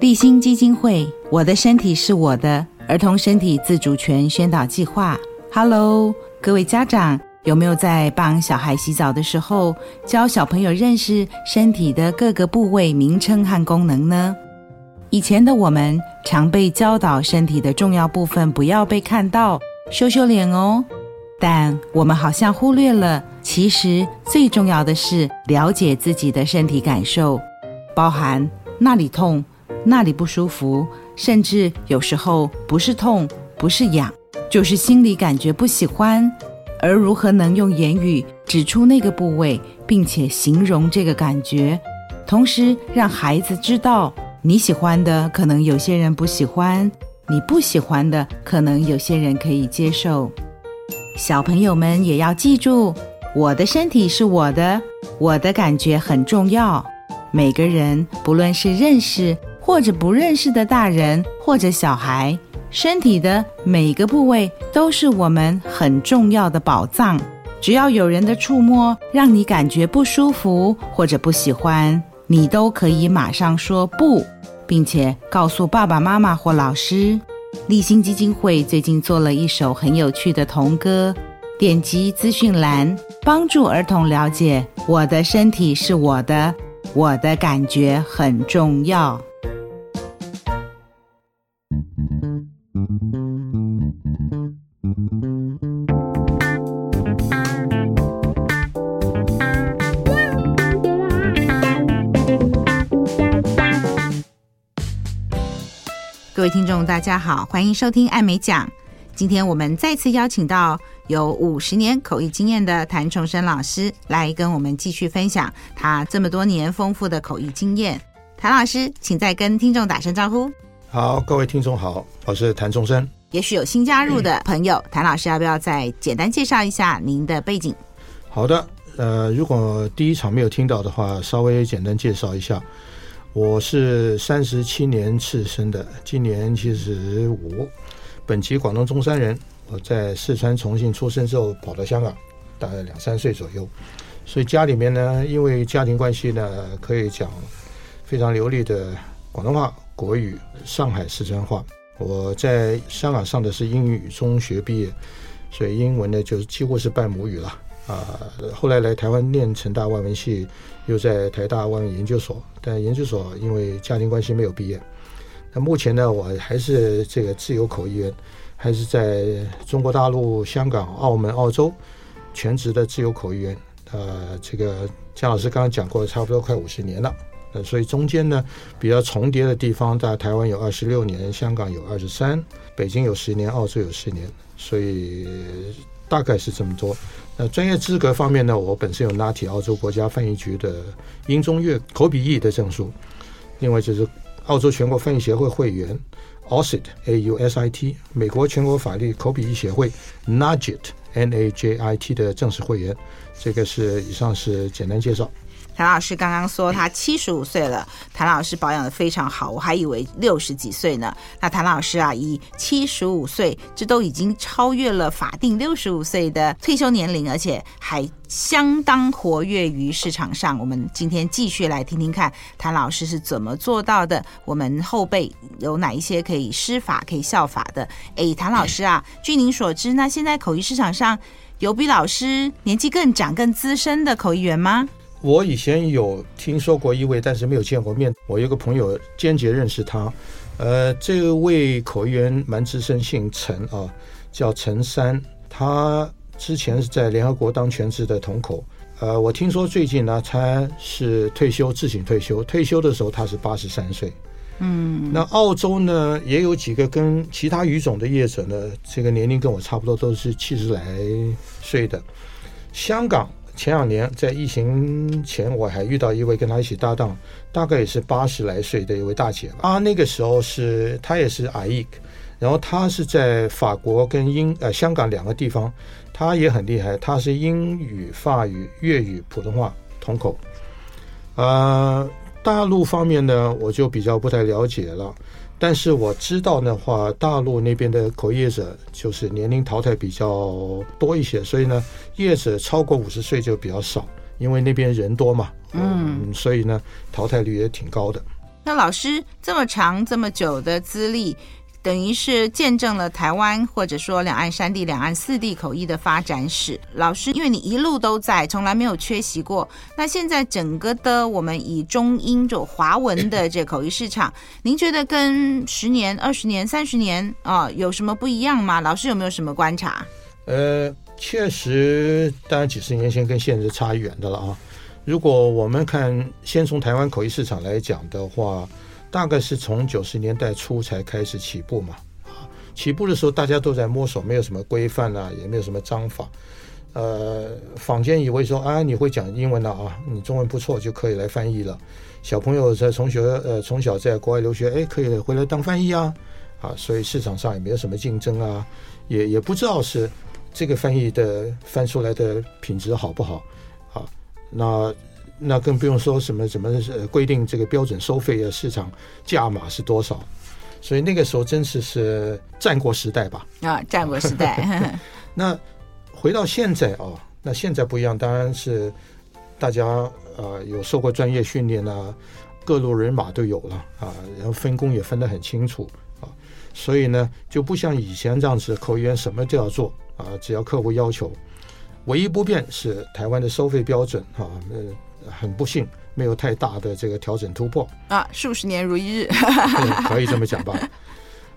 立新基金会“我的身体是我的”儿童身体自主权宣导计划。Hello，各位家长，有没有在帮小孩洗澡的时候教小朋友认识身体的各个部位名称和功能呢？以前的我们常被教导身体的重要部分不要被看到，羞羞脸哦。但我们好像忽略了，其实最重要的是了解自己的身体感受，包含那里痛。那里不舒服，甚至有时候不是痛，不是痒，就是心里感觉不喜欢。而如何能用言语指出那个部位，并且形容这个感觉，同时让孩子知道你喜欢的可能有些人不喜欢，你不喜欢的可能有些人可以接受。小朋友们也要记住，我的身体是我的，我的感觉很重要。每个人不论是认识。或者不认识的大人或者小孩，身体的每个部位都是我们很重要的宝藏。只要有人的触摸让你感觉不舒服或者不喜欢，你都可以马上说不，并且告诉爸爸妈妈或老师。立新基金会最近做了一首很有趣的童歌，点击资讯栏，帮助儿童了解我的身体是我的，我的感觉很重要。各位听众，大家好，欢迎收听艾美讲。今天我们再次邀请到有五十年口译经验的谭崇生老师来跟我们继续分享他这么多年丰富的口译经验。谭老师，请再跟听众打声招呼。好，各位听众好，我是谭崇生。也许有新加入的朋友，谭老师要不要再简单介绍一下您的背景？好的，呃，如果第一场没有听到的话，稍微简单介绍一下。我是三十七年次生的，今年七十五，本籍广东中山人。我在四川重庆出生之后，跑到香港，大概两三岁左右。所以家里面呢，因为家庭关系呢，可以讲非常流利的广东话、国语、上海四川话。我在香港上的是英语中学毕业，所以英文呢就几乎是半母语了。啊，后来来台湾念成大外文系，又在台大外文研究所，但研究所因为家庭关系没有毕业。那目前呢，我还是这个自由口译员，还是在中国大陆、香港、澳门、澳洲全职的自由口译员。呃，这个江老师刚刚讲过，差不多快五十年了。呃，所以中间呢比较重叠的地方，在台湾有二十六年，香港有二十三，北京有十年，澳洲有十年，所以大概是这么多。那专业资格方面呢，我本身有 NAT，澳洲国家翻译局的英中粤口笔译的证书，另外就是澳洲全国翻译协会会员 AUSIT A U S I T，美国全国法律口笔译协会 NAJIT N A J I T 的正式会员。这个是以上是简单介绍。谭老师刚刚说他七十五岁了，谭老师保养得非常好，我还以为六十几岁呢。那谭老师啊，以七十五岁，这都已经超越了法定六十五岁的退休年龄，而且还相当活跃于市场上。我们今天继续来听听看谭老师是怎么做到的，我们后辈有哪一些可以师法、可以效法的？哎，谭老师啊，据您所知，那现在口译市场上有比老师年纪更长、更资深的口译员吗？我以前有听说过一位，但是没有见过面。我有个朋友间接认识他，呃，这位口译员蛮资深，姓陈啊，叫陈三。他之前是在联合国当全职的同口，呃，我听说最近呢，他是退休，自行退休。退休的时候他是八十三岁。嗯，那澳洲呢也有几个跟其他语种的业者呢，这个年龄跟我差不多，都是七十来岁的。香港。前两年在疫情前，我还遇到一位跟他一起搭档，大概也是八十来岁的一位大姐吧。她那个时候是，她也是 AIC，然后她是在法国跟英呃香港两个地方，她也很厉害，她是英语、法语、粤语、普通话通口。呃，大陆方面呢，我就比较不太了解了。但是我知道的话，大陆那边的口业者就是年龄淘汰比较多一些，所以呢，业者超过五十岁就比较少，因为那边人多嘛，嗯，所以呢，淘汰率也挺高的。那老师这么长这么久的资历。等于是见证了台湾或者说两岸三地、两岸四地口译的发展史。老师，因为你一路都在，从来没有缺席过。那现在整个的我们以中英就华文的这口译市场，您觉得跟十年、二十年、三十年啊、有什么不一样吗？老师有没有什么观察？呃，确实，当然几十年前跟现在差远的了啊。如果我们看，先从台湾口译市场来讲的话。大概是从九十年代初才开始起步嘛，啊，起步的时候大家都在摸索，没有什么规范啊，也没有什么章法，呃，坊间以为说啊，你会讲英文了啊，你中文不错就可以来翻译了。小朋友在从学呃从小在国外留学，哎，可以回来当翻译啊，啊，所以市场上也没有什么竞争啊，也也不知道是这个翻译的翻出来的品质好不好，啊，那。那更不用说什么什么规定这个标准收费的市场价码是多少，所以那个时候真是是战国时代吧？啊，战国时代。那回到现在啊、哦，那现在不一样，当然是大家呃有受过专业训练啊，各路人马都有了啊，然后分工也分得很清楚啊，所以呢就不像以前这样子，口译员什么都要做啊，只要客户要求，唯一不变是台湾的收费标准啊，呃很不幸，没有太大的这个调整突破啊，数十年如一日，可以这么讲吧。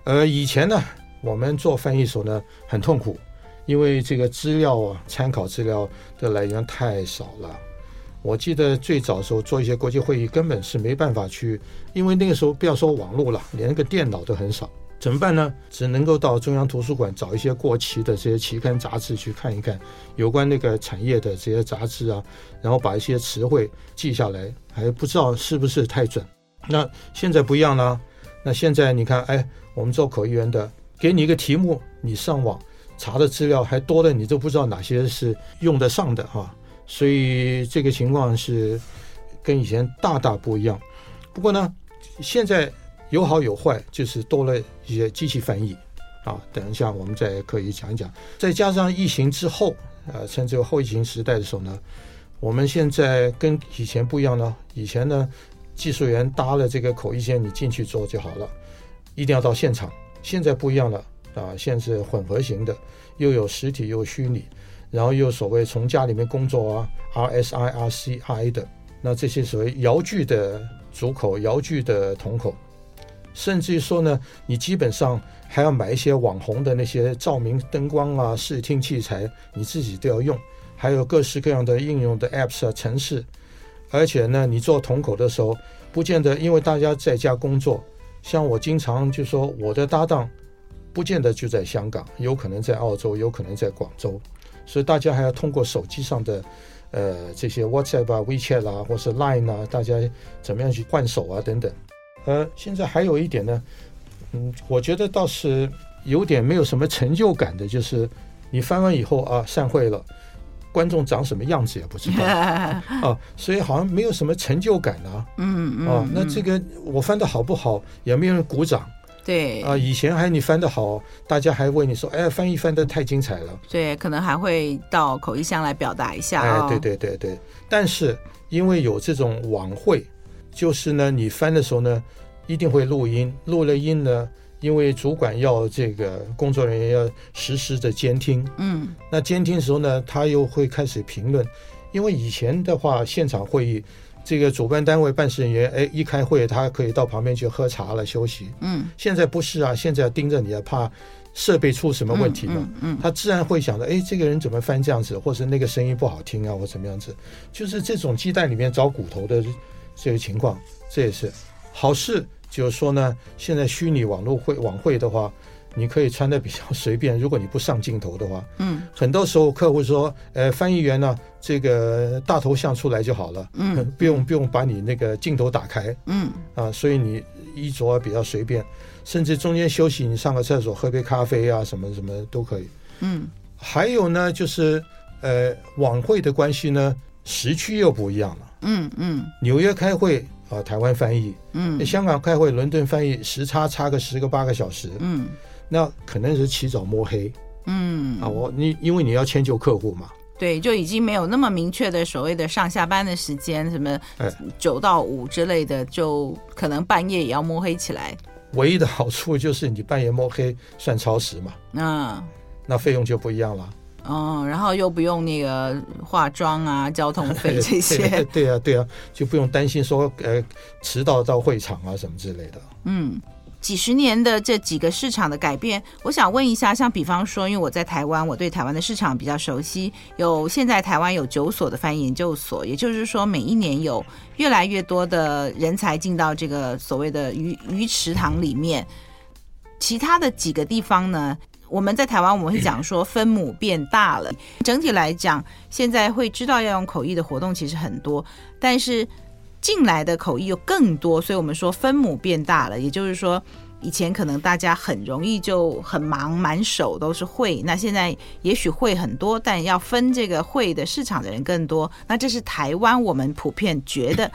呃，以前呢，我们做翻译时候呢，很痛苦，因为这个资料啊，参考资料的来源太少了。我记得最早的时候做一些国际会议，根本是没办法去，因为那个时候不要说网络了，连个电脑都很少。怎么办呢？只能够到中央图书馆找一些过期的这些期刊杂志去看一看，有关那个产业的这些杂志啊，然后把一些词汇记下来，还不知道是不是太准。那现在不一样了，那现在你看，哎，我们做口译员的，给你一个题目，你上网查的资料还多的，你都不知道哪些是用得上的哈。所以这个情况是跟以前大大不一样。不过呢，现在。有好有坏，就是多了一些机器翻译，啊，等一下我们再可以讲一讲。再加上疫情之后，呃，趁这个后疫情时代的时候呢，我们现在跟以前不一样了。以前呢，技术员搭了这个口译线，你进去做就好了，一定要到现场。现在不一样了，啊，现在是混合型的，又有实体又有虚拟，然后又所谓从家里面工作啊，RSI、RCI 的，那这些所谓遥距的主口、遥距的同口。甚至于说呢，你基本上还要买一些网红的那些照明、灯光啊、视听器材，你自己都要用。还有各式各样的应用的 apps 啊、程式。而且呢，你做同口的时候，不见得因为大家在家工作，像我经常就说，我的搭档不见得就在香港，有可能在澳洲，有可能在广州，所以大家还要通过手机上的呃这些 WhatsApp 啊、WeChat 啊，或是 Line 啊，大家怎么样去换手啊等等。呃，现在还有一点呢，嗯，我觉得倒是有点没有什么成就感的，就是你翻完以后啊，散会了，观众长什么样子也不知道 啊，所以好像没有什么成就感啊。嗯嗯。啊，那这个我翻的好不好，也没有人鼓掌。对。啊，以前还你翻的好，大家还问你说，哎，翻译翻的太精彩了。对，可能还会到口译箱来表达一下。哎，对对对对。但是因为有这种晚会。就是呢，你翻的时候呢，一定会录音。录了音呢，因为主管要这个工作人员要实时的监听。嗯，那监听的时候呢，他又会开始评论。因为以前的话，现场会议，这个主办单位办事人员，哎，一开会，他可以到旁边去喝茶了休息。嗯，现在不是啊，现在要盯着你啊，怕设备出什么问题嘛。嗯，嗯，嗯，他自然会想到，哎，这个人怎么翻这样子，或者那个声音不好听啊，或怎么样子，就是这种鸡蛋里面找骨头的。这个情况，这也是好事。就是说呢，现在虚拟网络会网会的话，你可以穿的比较随便。如果你不上镜头的话，嗯，很多时候客户说，呃，翻译员呢，这个大头像出来就好了，嗯，不用不用把你那个镜头打开，嗯，啊，所以你衣着比较随便，甚至中间休息，你上个厕所喝杯咖啡啊，什么什么都可以，嗯。还有呢，就是呃，晚会的关系呢，时区又不一样了。嗯嗯，纽约开会啊，台湾翻译，嗯，香港开会，伦敦翻译，时差差个十个八个小时，嗯，那可能是起早摸黑，嗯。啊，我你因为你要迁就客户嘛，对，就已经没有那么明确的所谓的上下班的时间，什么九到五之类的，就可能半夜也要摸黑起来。唯一的好处就是你半夜摸黑算超时嘛，嗯，那费用就不一样了。嗯，然后又不用那个化妆啊、交通费 这些。对，对啊，对啊，就不用担心说呃迟到到会场啊什么之类的。嗯。几十年的这几个市场的改变，我想问一下，像比方说，因为我在台湾，我对台湾的市场比较熟悉。有现在台湾有九所的翻译研究所，也就是说，每一年有越来越多的人才进到这个所谓的鱼鱼池塘里面。其他的几个地方呢，我们在台湾我们会讲说分母变大了。整体来讲，现在会知道要用口译的活动其实很多，但是。进来的口译又更多，所以我们说分母变大了。也就是说，以前可能大家很容易就很忙，满手都是会。那现在也许会很多，但要分这个会的市场的人更多。那这是台湾我们普遍觉得。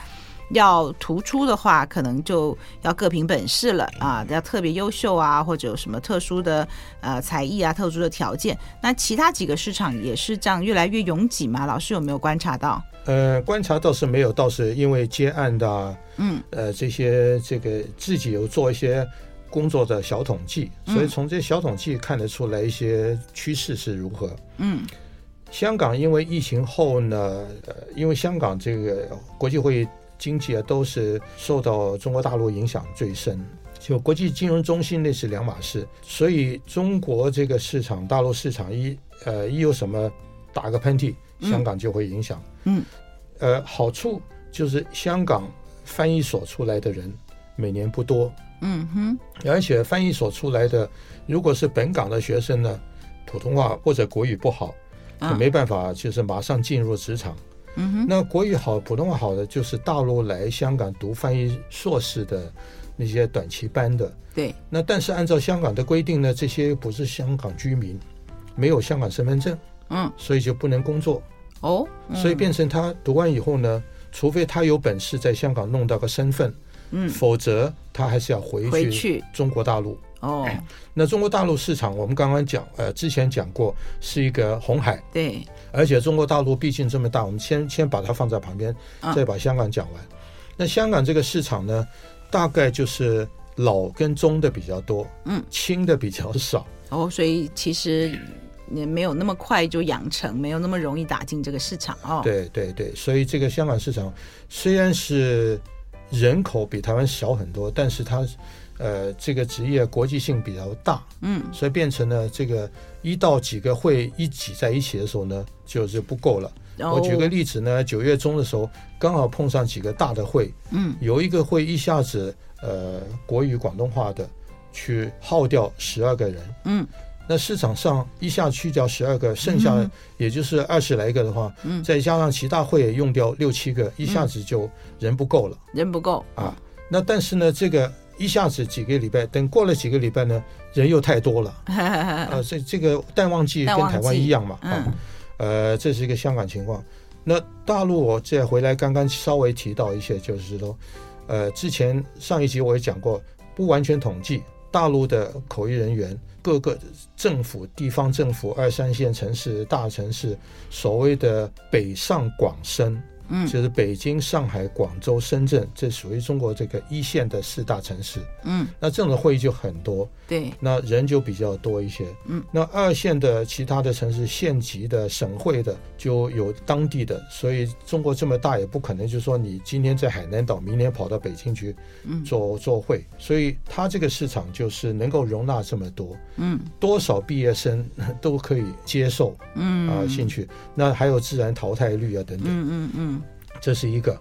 要突出的话，可能就要各凭本事了啊！要特别优秀啊，或者有什么特殊的呃才艺啊、特殊的条件。那其他几个市场也是这样越来越拥挤吗？老师有没有观察到？呃，观察倒是没有，倒是因为接案的，嗯，呃，这些这个自己有做一些工作的小统计，所以从这小统计看得出来一些趋势是如何。嗯，香港因为疫情后呢，呃，因为香港这个国际会议。经济啊，都是受到中国大陆影响最深。就国际金融中心那是两码事，所以中国这个市场，大陆市场一呃一有什么打个喷嚏，香港就会影响。嗯，呃，好处就是香港翻译所出来的人每年不多。嗯哼，而且翻译所出来的，如果是本港的学生呢，普通话或者国语不好，就没办法，就是马上进入职场。嗯哼，那国语好、普通话好的，就是大陆来香港读翻译硕士的那些短期班的。对。那但是按照香港的规定呢，这些不是香港居民，没有香港身份证，嗯，所以就不能工作。哦。嗯、所以变成他读完以后呢，除非他有本事在香港弄到个身份，嗯，否则他还是要回去中国大陆。哦，那中国大陆市场，我们刚刚讲，呃，之前讲过是一个红海，对，而且中国大陆毕竟这么大，我们先先把它放在旁边，再把香港讲完。嗯、那香港这个市场呢，大概就是老跟中的比较多，嗯，轻的比较少。哦，所以其实也没有那么快就养成，没有那么容易打进这个市场哦。对对对，所以这个香港市场虽然是人口比台湾小很多，但是它。呃，这个职业国际性比较大，嗯，所以变成了这个一到几个会一挤在一起的时候呢，就是不够了。我举个例子呢，九月中的时候刚好碰上几个大的会，嗯，有一个会一下子呃国语广东话的去耗掉十二个人，嗯，那市场上一下去掉十二个，剩下也就是二十来个的话，嗯，再加上其他会也用掉六七个，一下子就人不够了，人不够。啊。那但是呢，这个。一下子几个礼拜，等过了几个礼拜呢，人又太多了。呃，这这个淡旺季跟台湾一样嘛，啊，呃，这是一个香港情况。那大陆我再回来，刚刚稍微提到一些，就是说，呃，之前上一集我也讲过，不完全统计，大陆的口译人员，各个政府、地方政府、二三线城市、大城市，所谓的北上广深。嗯，就是北京、上海、广州、深圳，这属于中国这个一线的四大城市。嗯，那这样的会议就很多，对，那人就比较多一些。嗯，那二线的其他的城市、县级的、省会的，就有当地的。所以中国这么大，也不可能就是说你今天在海南岛，明天跑到北京去做做会。所以它这个市场就是能够容纳这么多，嗯，多少毕业生 都可以接受，嗯啊兴趣。那还有自然淘汰率啊等等，嗯嗯嗯。这是一个，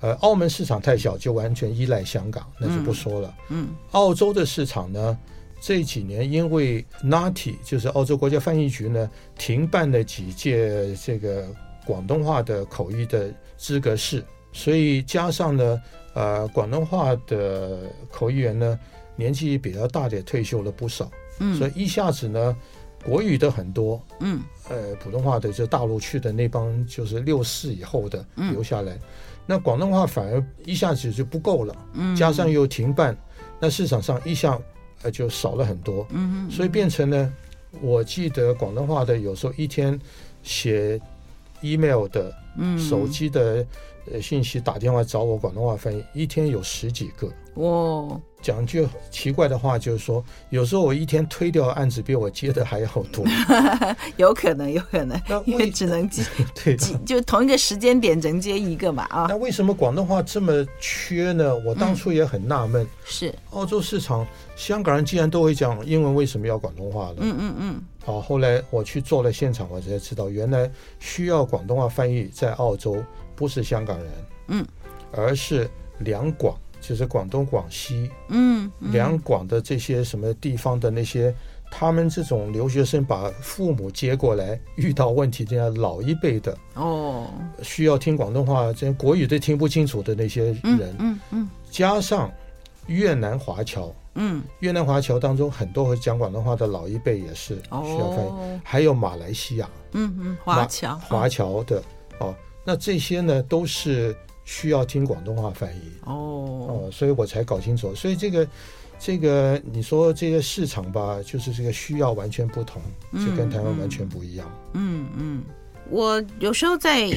呃，澳门市场太小，就完全依赖香港，那就不说了。嗯，澳洲的市场呢，这几年因为 NATI 就是澳洲国家翻译局呢停办了几届这个广东话的口译的资格试，所以加上呢，呃，广东话的口译员呢年纪比较大点，退休了不少。嗯，所以一下子呢。国语的很多，嗯，呃，普通话的就大陆去的那帮就是六四以后的留下来，嗯、那广东话反而一下子就不够了，嗯，加上又停办，那市场上一下呃就少了很多，嗯，嗯，所以变成呢，我记得广东话的有时候一天写 email 的、嗯，手机的呃信息打电话找我广东话翻译，一天有十几个。哦，讲句奇怪的话，就是说，有时候我一天推掉的案子比我接的还要多。有可能，有可能，因为只能接，对，就同一个时间点只能接一个嘛啊。那为什么广东话这么缺呢？我当初也很纳闷。嗯、是，澳洲市场，香港人既然都会讲英文，为什么要广东话呢？嗯嗯嗯。好，后来我去做了现场，我才知道，原来需要广东话翻译在澳洲不是香港人，嗯，而是两广。就是广东、广西，嗯，两广的这些什么地方的那些，他们这种留学生把父母接过来，遇到问题这样老一辈的哦，需要听广东话，这国语都听不清楚的那些人，嗯嗯，加上越南华侨，嗯，越南华侨当中很多会讲广东话的老一辈也是需要翻译，还有马来西亚，嗯嗯，华侨，华侨的哦，那这些呢都是。需要听广东话翻译。哦。哦，所以我才搞清楚。所以这个这个，你说这个市场吧，就是这个需要完全不同，就跟台湾完全不一样。嗯嗯，我有时候在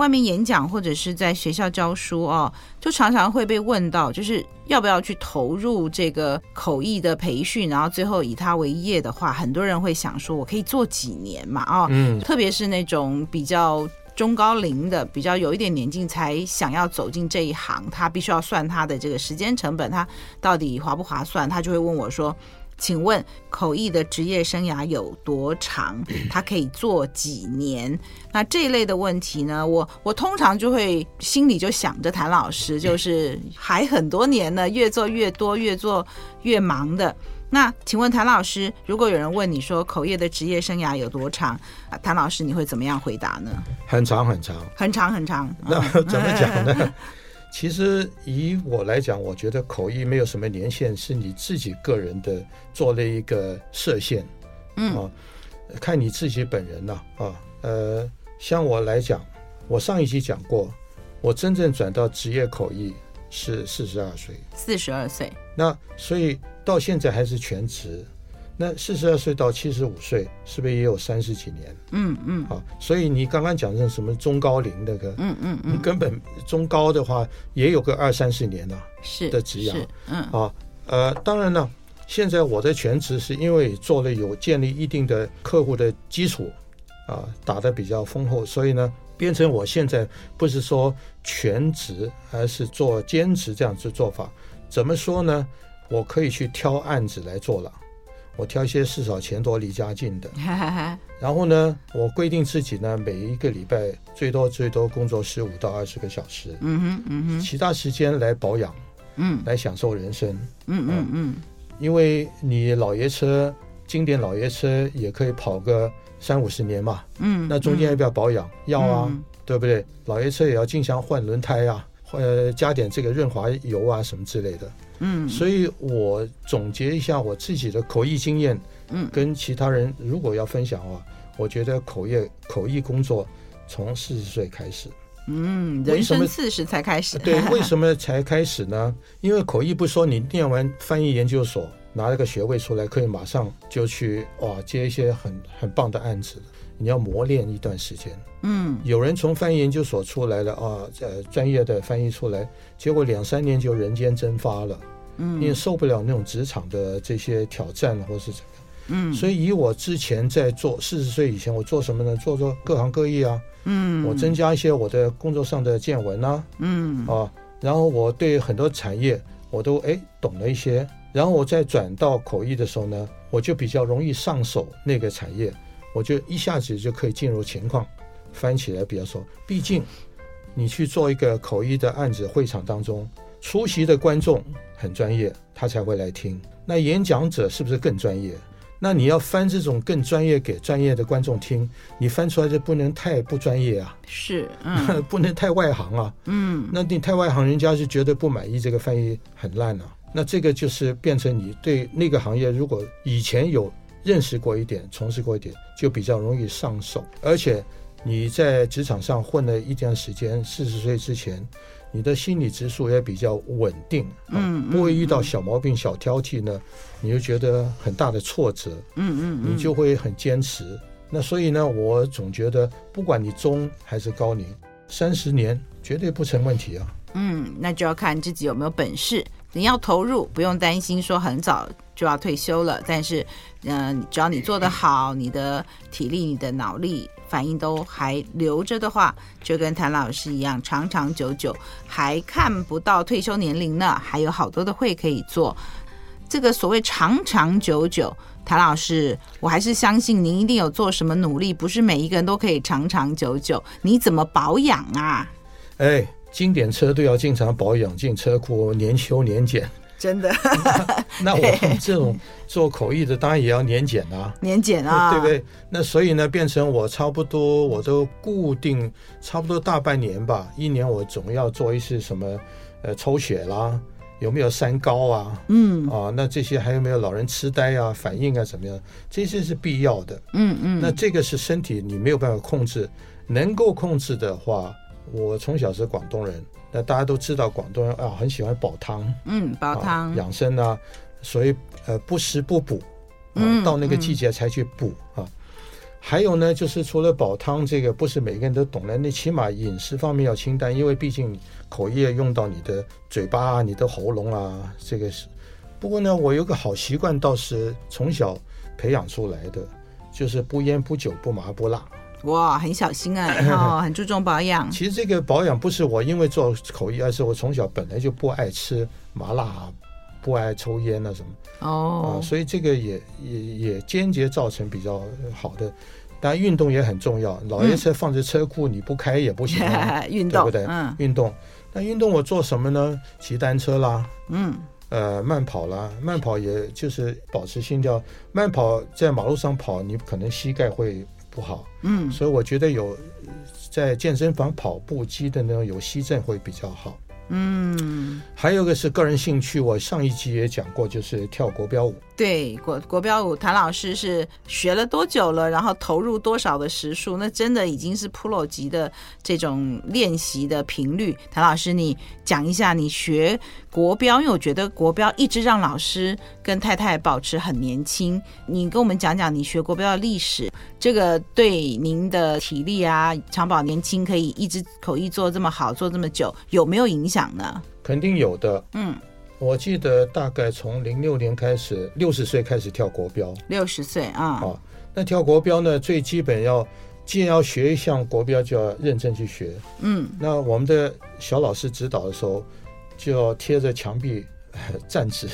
外面演讲或者是在学校教书哦，就常常会被问到，就是要不要去投入这个口译的培训，然后最后以它为业的话，很多人会想说，我可以做几年嘛？哦，嗯，特别是那种比较。中高龄的比较有一点年纪才想要走进这一行，他必须要算他的这个时间成本，他到底划不划算？他就会问我说：“请问口译的职业生涯有多长？他可以做几年？”那这一类的问题呢，我我通常就会心里就想着谭老师，就是还很多年呢，越做越多，越做越忙的。那请问谭老师，如果有人问你说口译的职业生涯有多长，谭老师你会怎么样回答呢？很长很长，很长很长。那 怎么讲呢？其实以我来讲，我觉得口译没有什么年限，是你自己个人的做了一个设限。嗯啊，看你自己本人呐啊，啊。呃，像我来讲，我上一期讲过，我真正转到职业口译是四十二岁。四十二岁。那所以。到现在还是全职，那四十二岁到七十五岁，是不是也有三十几年？嗯嗯。好，所以你刚刚讲的什么中高龄那个，嗯嗯嗯，你根本中高的话也有个二三十年了，是的职涯，嗯啊呃，当然呢，现在我的全职是因为做了有建立一定的客户的基础，啊，打得比较丰厚，所以呢，变成我现在不是说全职，而是做兼职这样子做法，怎么说呢？我可以去挑案子来做了，我挑一些事少钱多离家近的，然后呢，我规定自己呢，每一个礼拜最多最多工作十五到二十个小时，嗯哼嗯哼，其他时间来保养，嗯，来享受人生，嗯嗯嗯，因为你老爷车经典老爷车也可以跑个三五十年嘛，嗯，那中间要不要保养？要啊，对不对？老爷车也要经常换轮胎啊，呃，加点这个润滑油啊什么之类的。嗯，所以我总结一下我自己的口译经验，嗯，跟其他人如果要分享的话，我觉得口译口译工作从四十岁开始，嗯，人生四十才开始，对，为什么才开始呢？因为口译不说你念完翻译研究所拿了个学位出来，可以马上就去哇接一些很很棒的案子，你要磨练一段时间。嗯，有人从翻译研究所出来了啊，呃，专业的翻译出来，结果两三年就人间蒸发了。嗯，因为受不了那种职场的这些挑战，或是怎么样。嗯，所以以我之前在做四十岁以前，我做什么呢？做做各行各业啊。嗯，我增加一些我的工作上的见闻啊。嗯啊，然后我对很多产业我都哎懂了一些。然后我再转到口译的时候呢，我就比较容易上手那个产业，我就一下子就可以进入情况。翻起来比较熟，毕竟你去做一个口译的案子，会场当中出席的观众很专业，他才会来听。那演讲者是不是更专业？那你要翻这种更专业给专业的观众听，你翻出来就不能太不专业啊，是，嗯，不能太外行啊，嗯，那你太外行，人家就觉得不满意，这个翻译很烂啊。那这个就是变成你对那个行业，如果以前有认识过一点，从事过一点，就比较容易上手，而且。你在职场上混了一段时间，四十岁之前，你的心理指数也比较稳定，嗯，不会遇到小毛病、小挑剔呢，你就觉得很大的挫折，嗯嗯，你就会很坚持，那所以呢，我总觉得不管你中还是高龄，三十年绝对不成问题啊。嗯，那就要看自己有没有本事。你要投入，不用担心说很早就要退休了。但是，嗯、只要你做得好，你的体力、你的脑力反应都还留着的话，就跟谭老师一样，长长久久，还看不到退休年龄呢，还有好多的会可以做。这个所谓长长久久，谭老师，我还是相信您一定有做什么努力，不是每一个人都可以长长久久。你怎么保养啊？哎。经典车队要经常保养，进车库年修年检，真的。那我们这种做口译的，当然也要年检啊，年检啊，对不对？那所以呢，变成我差不多，我都固定差不多大半年吧，一年我总要做一次什么，呃，抽血啦，有没有三高啊？嗯啊，那这些还有没有老人痴呆啊，反应啊怎么样？这些是必要的。嗯嗯。那这个是身体你没有办法控制，能够控制的话。我从小是广东人，那大家都知道广东人啊很喜欢煲汤，嗯，煲汤、啊、养生啊，所以呃不食不补，啊、嗯，到那个季节才去补、嗯、啊。还有呢，就是除了煲汤这个不是每个人都懂的，那起码饮食方面要清淡，因为毕竟口液用到你的嘴巴啊、你的喉咙啊，这个是。不过呢，我有个好习惯，倒是从小培养出来的，就是不烟不酒不麻不辣。哇，很小心啊，然后很注重保养。其实这个保养不是我因为做口译，而是我从小本来就不爱吃麻辣，不爱抽烟啊什么。哦，啊，所以这个也也也间接造成比较好的。当然运动也很重要，老爷车放在车库你不开也不行，啊，嗯、运动对不对？嗯，运动。那运动我做什么呢？骑单车啦，嗯，呃，慢跑啦，慢跑也就是保持心跳。慢跑在马路上跑，你可能膝盖会。不好，嗯，所以我觉得有在健身房跑步机的那种有吸震会比较好，嗯，还有一个是个人兴趣，我上一集也讲过，就是跳国标舞。对，国国标舞，谭老师是学了多久了？然后投入多少的时数？那真的已经是 pro 级的这种练习的频率。谭老师，你讲一下你学国标，因为我觉得国标一直让老师跟太太保持很年轻。你跟我们讲讲你学国标的历史。这个对您的体力啊，长保年轻，可以一直口译做这么好，做这么久，有没有影响呢？肯定有的。嗯，我记得大概从零六年开始，六十岁开始跳国标。六十岁啊。好，那跳国标呢，最基本要，既然要学一项国标，就要认真去学。嗯，那我们的小老师指导的时候，就要贴着墙壁。站直，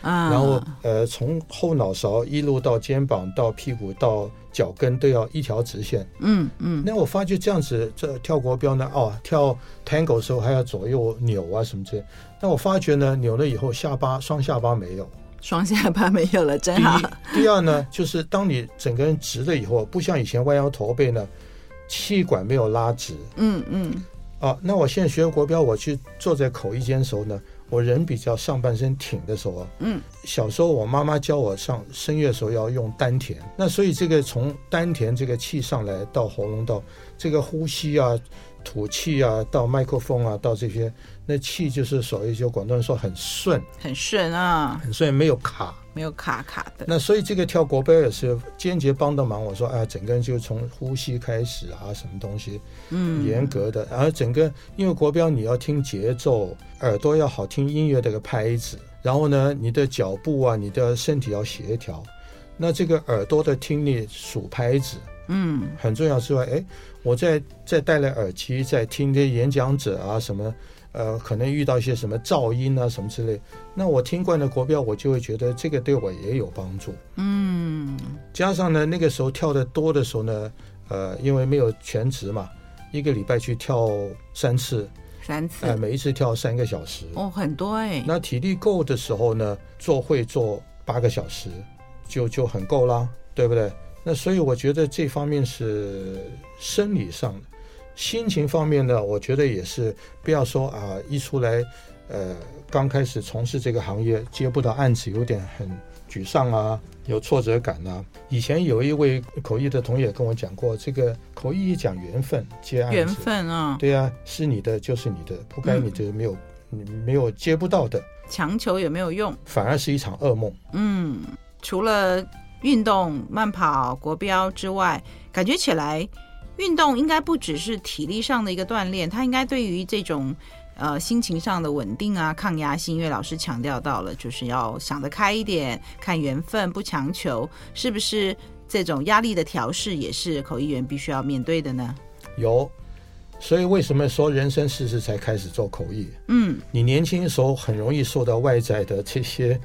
啊、然后呃，从后脑勺一路到肩膀到屁股到脚跟都要一条直线。嗯嗯。那我发觉这样子，这跳国标呢，哦，跳 Tango 的时候还要左右扭啊什么之类。那我发觉呢，扭了以后下巴双下巴没有，双下巴没有了，真好。第二呢，就是当你整个人直了以后，不像以前弯腰驼背呢，气管没有拉直。嗯嗯。啊，那我现在学国标，我去坐在口一间的时候呢。我人比较上半身挺的时候啊，嗯，小时候我妈妈教我上声乐的时候要用丹田，那所以这个从丹田这个气上来到喉咙到这个呼吸啊、吐气啊到麦克风啊到这些，那气就是所谓就广东人说很顺，很顺啊，很顺没有卡。没有卡卡的，那所以这个跳国标也是间接帮到忙。我说啊，整个人就从呼吸开始啊，什么东西，嗯，严格的。然后整个因为国标你要听节奏，耳朵要好听音乐这个拍子，然后呢，你的脚步啊，你的身体要协调。那这个耳朵的听力数拍子，嗯，很重要之外，哎，我在在戴了耳机在听这些演讲者啊什么。呃，可能遇到一些什么噪音啊，什么之类，那我听惯了国标，我就会觉得这个对我也有帮助。嗯，加上呢，那个时候跳的多的时候呢，呃，因为没有全职嘛，一个礼拜去跳三次，三次，呃，每一次跳三个小时。哦，很多哎。那体力够的时候呢，做会做八个小时，就就很够啦，对不对？那所以我觉得这方面是生理上的。心情方面呢，我觉得也是不要说啊，一出来，呃，刚开始从事这个行业接不到案子，有点很沮丧啊，有挫折感啊。以前有一位口译的同学跟我讲过，这个口译讲缘分，接案子，缘分啊，对啊，是你的就是你的，不该你的没有，没有接不到的，强求也没有用，反而是一场噩梦。嗯，除了。运动、慢跑、国标之外，感觉起来运动应该不只是体力上的一个锻炼，它应该对于这种呃心情上的稳定啊、抗压性，因为老师强调到了，就是要想得开一点，看缘分，不强求，是不是？这种压力的调试也是口译员必须要面对的呢？有。所以为什么说人生四十才开始做口译？嗯，你年轻的时候很容易受到外在的这些，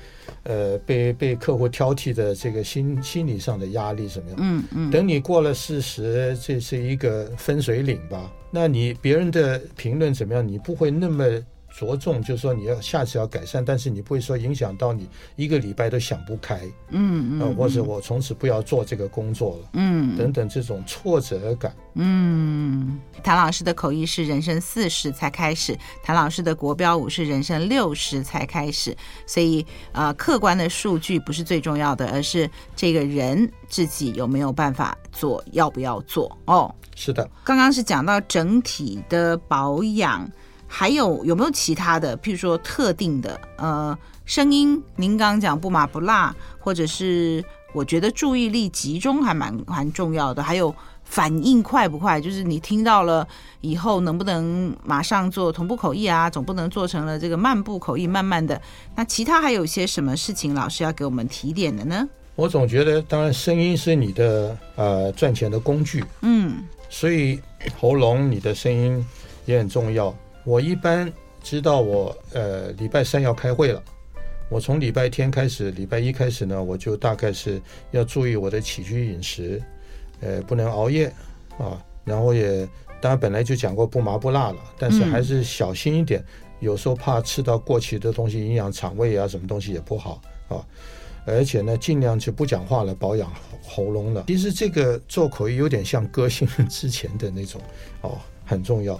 呃，被被客户挑剔的这个心心理上的压力怎么样？嗯嗯。等你过了四十，这是一个分水岭吧？那你别人的评论怎么样？你不会那么。着重就是说你要下次要改善，但是你不会说影响到你一个礼拜都想不开，嗯嗯、呃，或者我从此不要做这个工作了，嗯，等等这种挫折感。嗯，谭老师的口译是人生四十才开始，谭老师的国标舞是人生六十才开始，所以呃，客观的数据不是最重要的，而是这个人自己有没有办法做，要不要做哦。是的，刚刚是讲到整体的保养。还有有没有其他的，譬如说特定的，呃，声音？您刚刚讲不麻不辣，或者是我觉得注意力集中还蛮蛮重要的。还有反应快不快？就是你听到了以后能不能马上做同步口译啊？总不能做成了这个慢步口译，慢慢的。那其他还有些什么事情，老师要给我们提点的呢？我总觉得，当然声音是你的呃赚钱的工具，嗯，所以喉咙你的声音也很重要。我一般知道我呃礼拜三要开会了，我从礼拜天开始，礼拜一开始呢，我就大概是要注意我的起居饮食，呃，不能熬夜啊，然后也当然本来就讲过不麻不辣了，但是还是小心一点，有时候怕吃到过期的东西，影响肠胃啊，什么东西也不好啊，而且呢，尽量就不讲话了，保养喉咙了。其实这个做口译有点像歌星 之前的那种哦，很重要。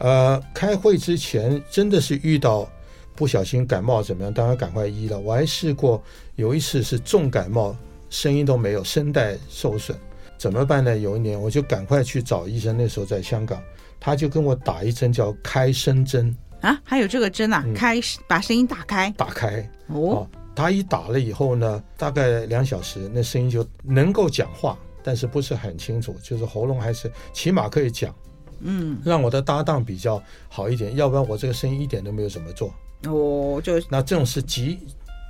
呃，开会之前真的是遇到不小心感冒怎么样？当然赶快医了。我还试过有一次是重感冒，声音都没有，声带受损，怎么办呢？有一年我就赶快去找医生，那时候在香港，他就跟我打一针叫开声针啊，还有这个针啊，嗯、开把声音打开，打开哦。他一打了以后呢，大概两小时，那声音就能够讲话，但是不是很清楚，就是喉咙还是起码可以讲。嗯，让我的搭档比较好一点，要不然我这个生意一点都没有怎么做。哦，就那这种是急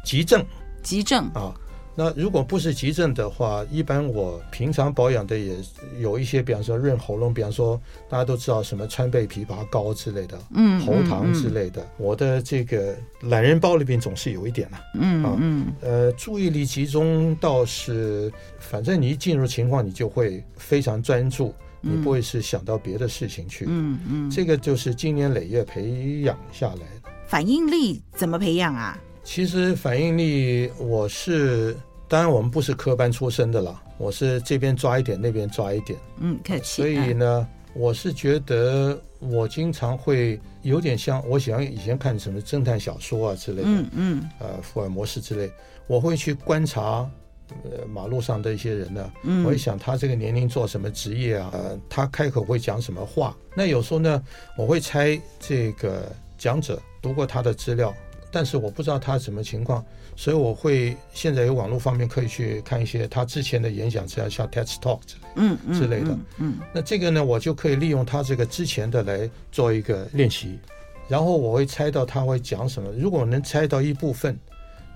急症，急症啊。那如果不是急症的话，一般我平常保养的也有一些，比方说润喉咙，比方说大家都知道什么川贝枇杷膏之类的，嗯，喉糖之类的。嗯嗯、我的这个懒人包里边总是有一点了、啊，嗯啊嗯，呃，注意力集中倒是，反正你一进入情况，你就会非常专注。你不会是想到别的事情去，嗯嗯，这个就是经年累月培养下来的。反应力怎么培养啊？其实反应力，我是当然我们不是科班出身的啦，我是这边抓一点，那边抓一点，嗯，客气。所以呢，我是觉得我经常会有点像，我喜欢以前看什么侦探小说啊之类的，嗯嗯，呃，福尔摩斯之类，我会去观察。呃，马路上的一些人呢，嗯，我会想他这个年龄做什么职业啊？呃，他开口会讲什么话？那有时候呢，我会猜这个讲者读过他的资料，但是我不知道他什么情况，所以我会现在有网络方面可以去看一些他之前的演讲资料，像 TED Talk 之类，嗯之类的，嗯，嗯，那这个呢，我就可以利用他这个之前的来做一个练习，然后我会猜到他会讲什么。如果能猜到一部分。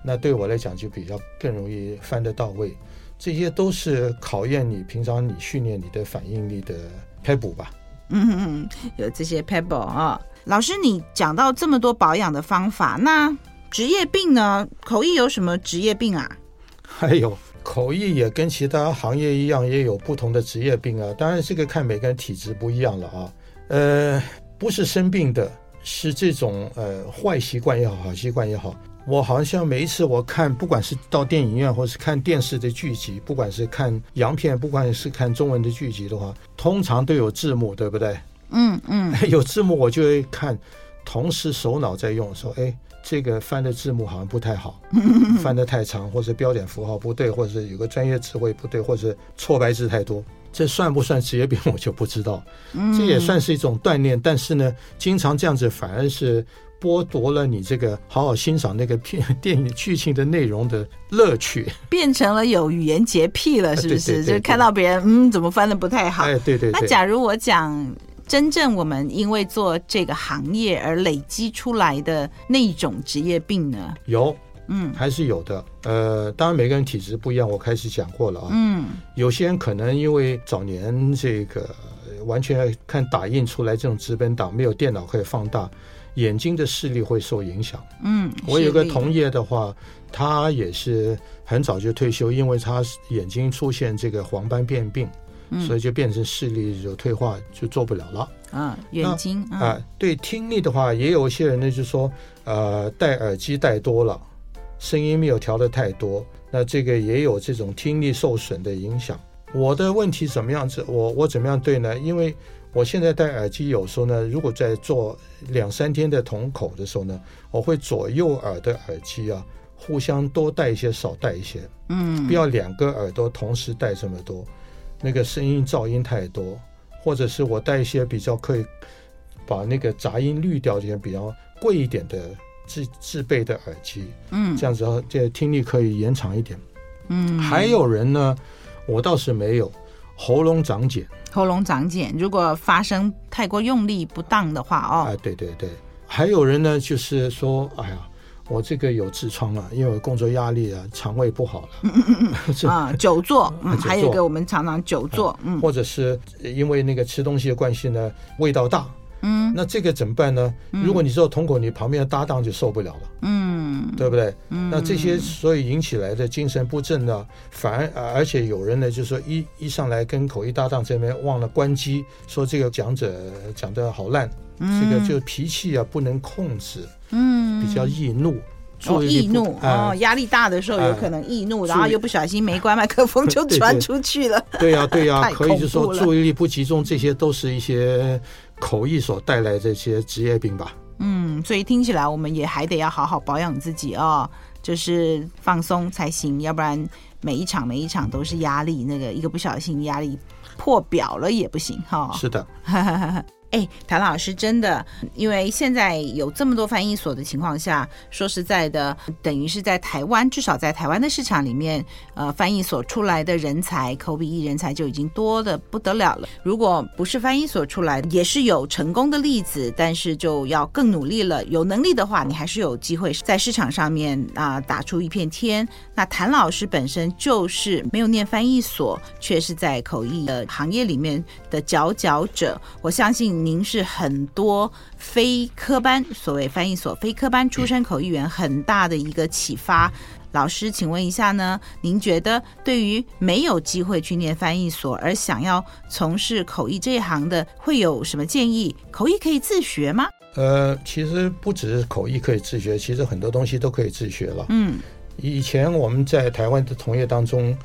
那对我来讲就比较更容易翻得到位，这些都是考验你平常你训练你的反应力的撇步吧。嗯嗯，有这些撇步啊。老师，你讲到这么多保养的方法，那职业病呢？口译有什么职业病啊？还有口译也跟其他行业一样，也有不同的职业病啊。当然这个看每个人体质不一样了啊。呃，不是生病的，是这种呃坏习惯也好，好习惯也好。我好像每一次我看，不管是到电影院或是看电视的剧集，不管是看洋片，不管是看中文的剧集的话，通常都有字幕，对不对？嗯嗯，有字幕我就会看，同时手脑在用，说，哎，这个翻的字幕好像不太好，翻得太长，或者标点符号不对，或者是有个专业词汇不对，或者错别字太多。这算不算职业病？我就不知道。这也算是一种锻炼，但是呢，经常这样子反而是剥夺了你这个好好欣赏那个片电影剧情的内容的乐趣，变成了有语言洁癖了，是不是？就看到别人嗯，怎么翻的不太好？哎，对对。那假如我讲真正我们因为做这个行业而累积出来的那种职业病呢？有，嗯，还是有的。呃，当然每个人体质不一样，我开始讲过了啊。嗯，有些人可能因为早年这个完全看打印出来这种纸本档，没有电脑可以放大。眼睛的视力会受影响。嗯，我有个同业的话，他也是很早就退休，因为他眼睛出现这个黄斑变病，嗯，所以就变成视力就退化，就做不了了。啊，眼睛啊，呃，对听力的话，也有一些人呢，就说呃，戴耳机戴多了，声音没有调的太多，那这个也有这种听力受损的影响。我的问题怎么样子？我我怎么样对呢？因为我现在戴耳机，有时候呢，如果在做两三天的瞳口的时候呢，我会左右耳的耳机啊，互相多戴一些，少戴一些，嗯，不要两个耳朵同时戴这么多，那个声音噪音太多，或者是我戴一些比较可以把那个杂音滤掉这些比较贵一点的自自备的耳机，嗯，这样子这听力可以延长一点，嗯，还有人呢，我倒是没有。喉咙长茧，喉咙长茧，如果发生太过用力不当的话，哦，哎，对对对，还有人呢，就是说，哎呀，我这个有痔疮啊，因为我工作压力啊，肠胃不好了，嗯嗯嗯 嗯，啊，久坐，嗯，还有一个我们常常久坐，嗯，或者是因为那个吃东西的关系呢，味道大。嗯，那这个怎么办呢？如果你做瞳孔，你旁边的搭档就受不了了，嗯，对不对？嗯，那这些所以引起来的精神不振呢，反而而且有人呢，就是说一一上来跟口译搭档这边忘了关机，说这个讲者讲的好烂，嗯，这个就脾气啊不能控制，嗯，比较易怒。哦，易怒哦，压力大的时候有可能易怒，然后又不小心没关麦克风就 传出去了。对呀，对呀，可以就说注意力不集中，这些都是一些口译所带来这些职业病吧。嗯，所以听起来我们也还得要好好保养自己哦，就是放松才行，要不然每一场每一场都是压力，那个一个不小心压力破表了也不行哈。是的。哎，谭老师，真的，因为现在有这么多翻译所的情况下，说实在的，等于是在台湾，至少在台湾的市场里面，呃，翻译所出来的人才，口笔译人才就已经多得不得了了。如果不是翻译所出来，也是有成功的例子，但是就要更努力了。有能力的话，你还是有机会在市场上面啊、打出一片天。那谭老师本身就是没有念翻译所，却是在口译的行业里面的佼佼者，我相信。您是很多非科班，所谓翻译所非科班出身口译员很大的一个启发。老师，请问一下呢？您觉得对于没有机会去念翻译所而想要从事口译这一行的，会有什么建议？口译可以自学吗？呃，其实不只是口译可以自学，其实很多东西都可以自学了。嗯，以前我们在台湾的同业当中。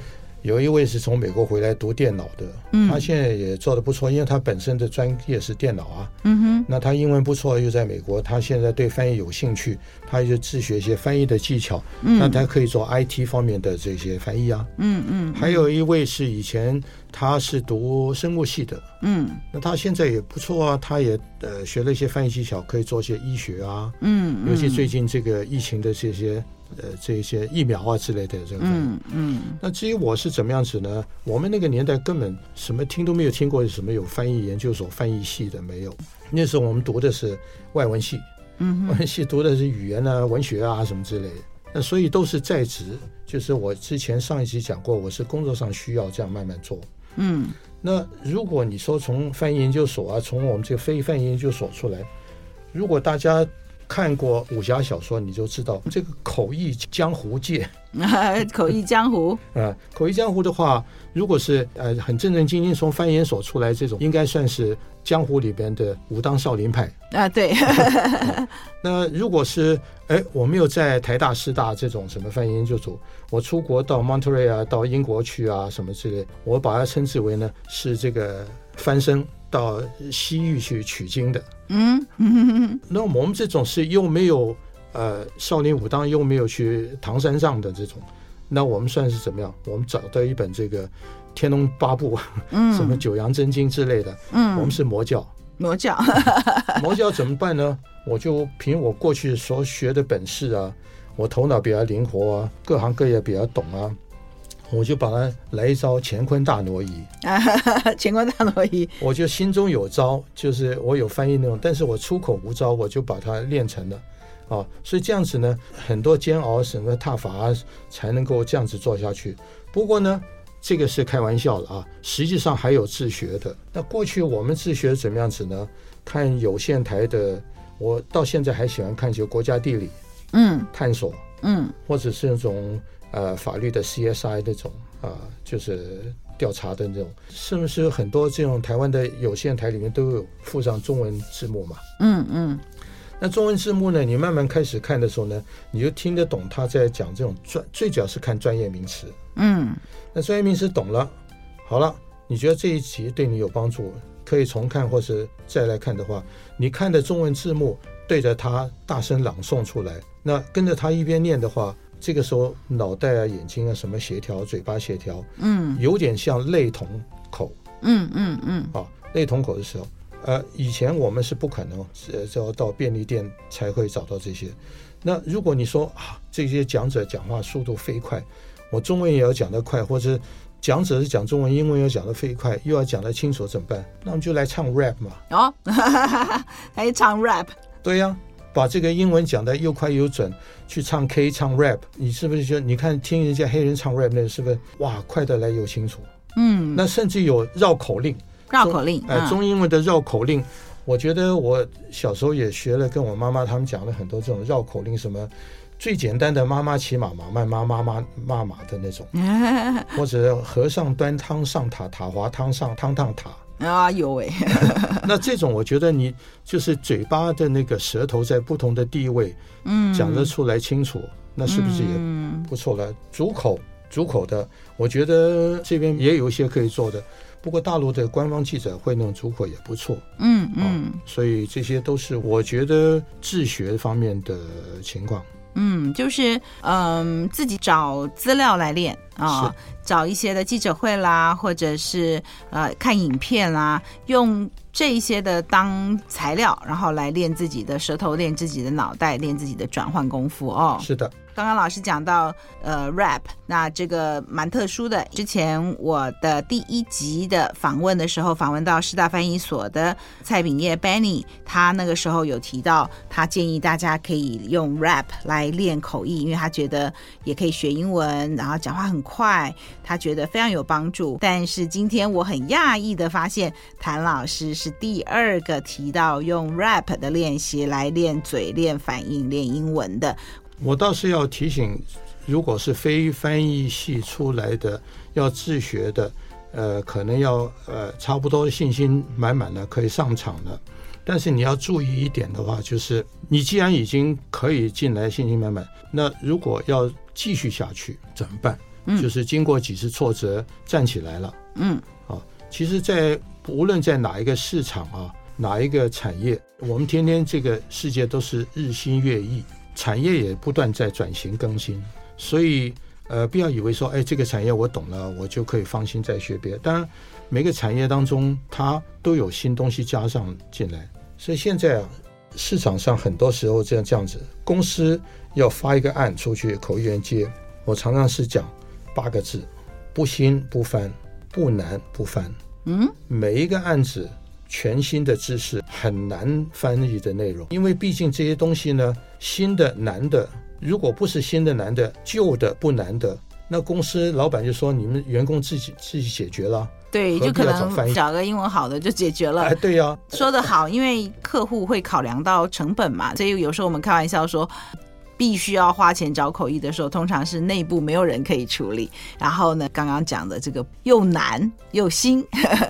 有一位是从美国回来读电脑的，嗯，他现在也做的不错，因为他本身的专业是电脑啊，嗯哼，那他英文不错，又在美国，他现在对翻译有兴趣，他就自学一些翻译的技巧，嗯，那他可以做 IT 方面的这些翻译啊，嗯嗯，还有一位是以前他是读生物系的，嗯，那他现在也不错啊，他也呃学了一些翻译技巧，可以做一些医学啊，嗯，尤其最近这个疫情的这些。呃，这些疫苗啊之类的这个，嗯嗯。那至于我是怎么样子呢？我们那个年代根本什么听都没有听过，什么有翻译研究所、翻译系的没有。那时候我们读的是外文系，嗯，外文系读的是语言啊、文学啊什么之类的。那所以都是在职，就是我之前上一集讲过，我是工作上需要这样慢慢做。嗯。那如果你说从翻译研究所啊，从我们这个非翻译研究所出来，如果大家。看过武侠小说，你就知道这个口译江湖界。口译江湖 啊，口译江湖的话，如果是呃很正正经经从翻译研所出来，这种应该算是江湖里边的武当少林派啊。对。啊、那如果是哎，我没有在台大、师大这种什么翻译研究组，我出国到 Monterey 啊，到英国去啊，什么之类，我把它称之为呢是这个翻身。到西域去取经的，嗯，那我们这种是又没有呃少林武当，又没有去唐三藏的这种，那我们算是怎么样？我们找到一本这个《天龙八部》，嗯，什么《九阳真经》之类的，嗯，我们是魔教，魔教，魔教怎么办呢？我就凭我过去所学的本事啊，我头脑比较灵活啊，各行各业比较懂啊，我就把它来一招乾坤大挪移。啊，乾坤大挪移，我就心中有招，就是我有翻译内容，但是我出口无招，我就把它练成了。啊，所以这样子呢，很多煎熬、什么踏伐啊，才能够这样子做下去。不过呢，这个是开玩笑的啊，实际上还有自学的。那过去我们自学怎么样子呢？看有线台的，我到现在还喜欢看一些国家地理，嗯，探索，嗯，或者是那种呃法律的 CSI 那种啊，就是调查的那种，是不是很多这种台湾的有线台里面都有附上中文字幕嘛？嗯嗯。那中文字幕呢？你慢慢开始看的时候呢，你就听得懂他在讲这种专，最主要是看专业名词。嗯，那专业名词懂了，好了，你觉得这一集对你有帮助，可以重看或是再来看的话，你看的中文字幕对着他大声朗诵出来，那跟着他一边念的话，这个时候脑袋啊、眼睛啊什么协调，嘴巴协调，嗯，有点像类同口。嗯嗯嗯，啊，类同口的时候。呃，以前我们是不可能，呃，要到便利店才会找到这些。那如果你说啊，这些讲者讲话速度飞快，我中文也要讲得快，或者讲者是讲中文、英文要讲得飞快，又要讲得清楚，怎么办？那我们就来唱 rap 嘛。哦，还唱 rap？对呀，把这个英文讲得又快又准，去唱 K 唱 rap，你是不是觉得？你看听人家黑人唱 rap 那是不是哇，快得来又清楚？嗯，那甚至有绕口令。绕口令，哎，中英文的绕口令，我觉得我小时候也学了，跟我妈妈他们讲了很多这种绕口令，什么最简单的“妈妈骑马马慢妈妈妈骂马”的那种，或者和尚端汤上塔，塔滑汤上汤烫塔。啊，有哎，那这种我觉得你就是嘴巴的那个舌头在不同的地位，嗯，讲得出来清楚，那是不是也不错了？主口主口的，我觉得这边也有一些可以做的。不过大陆的官方记者会那种组合也不错，嗯嗯、啊，所以这些都是我觉得自学方面的情况。嗯，就是嗯、呃，自己找资料来练啊，是找一些的记者会啦，或者是呃看影片啦，用这一些的当材料，然后来练自己的舌头，练自己的脑袋，练自己的转换功夫哦。是的。刚刚老师讲到，呃，rap，那这个蛮特殊的。之前我的第一集的访问的时候，访问到师大翻译所的蔡炳业 Benny，他那个时候有提到，他建议大家可以用 rap 来练口译，因为他觉得也可以学英文，然后讲话很快，他觉得非常有帮助。但是今天我很讶异的发现，谭老师是第二个提到用 rap 的练习来练嘴、练反应、练英文的。我倒是要提醒，如果是非翻译系出来的，要自学的，呃，可能要呃差不多信心满满的可以上场了。但是你要注意一点的话，就是你既然已经可以进来信心满满，那如果要继续下去怎么办？嗯，就是经过几次挫折站起来了。嗯，啊，其实，在无论在哪一个市场啊，哪一个产业，我们天天这个世界都是日新月异。产业也不断在转型更新，所以呃，不要以为说，哎，这个产业我懂了，我就可以放心再学别的。当然，每个产业当中它都有新东西加上进来，所以现在啊，市场上很多时候这样这样子，公司要发一个案出去，口译员接，我常常是讲八个字：不新不翻，不难不翻。嗯，每一个案子。全新的知识很难翻译的内容，因为毕竟这些东西呢，新的难的，如果不是新的难的，旧的不难的，那公司老板就说你们员工自己自己解决了，对，就可能找个英文好的就解决了。哎，对呀，说得好，因为客户会考量到成本嘛，所以有时候我们开玩笑说，必须要花钱找口译的时候，通常是内部没有人可以处理。然后呢，刚刚讲的这个又难又新，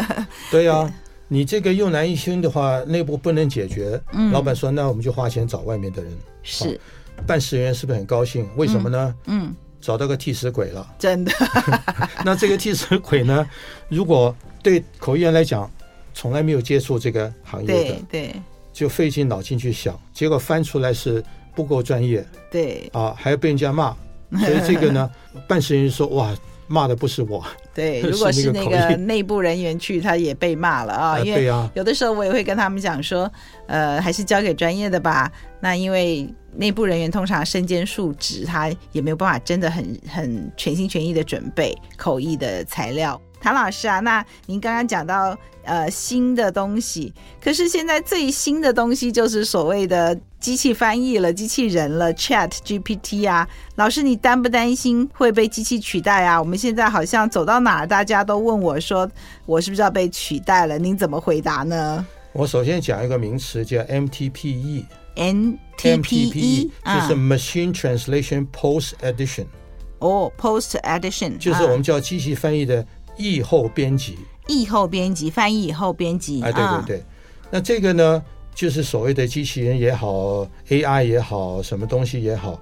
对呀。你这个又难一新的话，内部不能解决。嗯，老板说，那我们就花钱找外面的人。是，办事人员是不是很高兴？为什么呢？嗯，嗯找到个替死鬼了。真的。那这个替死鬼呢？如果对口译员来讲，从来没有接触这个行业的，对，对就费尽脑筋去想，结果翻出来是不够专业。对。啊，还要被人家骂。所以这个呢，办事员说：“哇，骂的不是我。”对，如果是那个内部人员去，他也被骂了啊。因为有的时候我也会跟他们讲说，呃，还是交给专业的吧。那因为内部人员通常身兼数职，他也没有办法真的很很全心全意的准备口译的材料。谭老师啊，那您刚刚讲到呃新的东西，可是现在最新的东西就是所谓的机器翻译了，机器人了，Chat GPT 啊。老师，你担不担心会被机器取代啊？我们现在好像走到哪儿，大家都问我说，我是不是要被取代了？您怎么回答呢？我首先讲一个名词叫 MTPE。MTPE 就是 Machine Translation Post Edition。哦，Post Edition 就是我们叫机器翻译的。译后编辑，译后编辑，翻译以后编辑。哎，对对对，那这个呢，就是所谓的机器人也好，AI 也好，什么东西也好，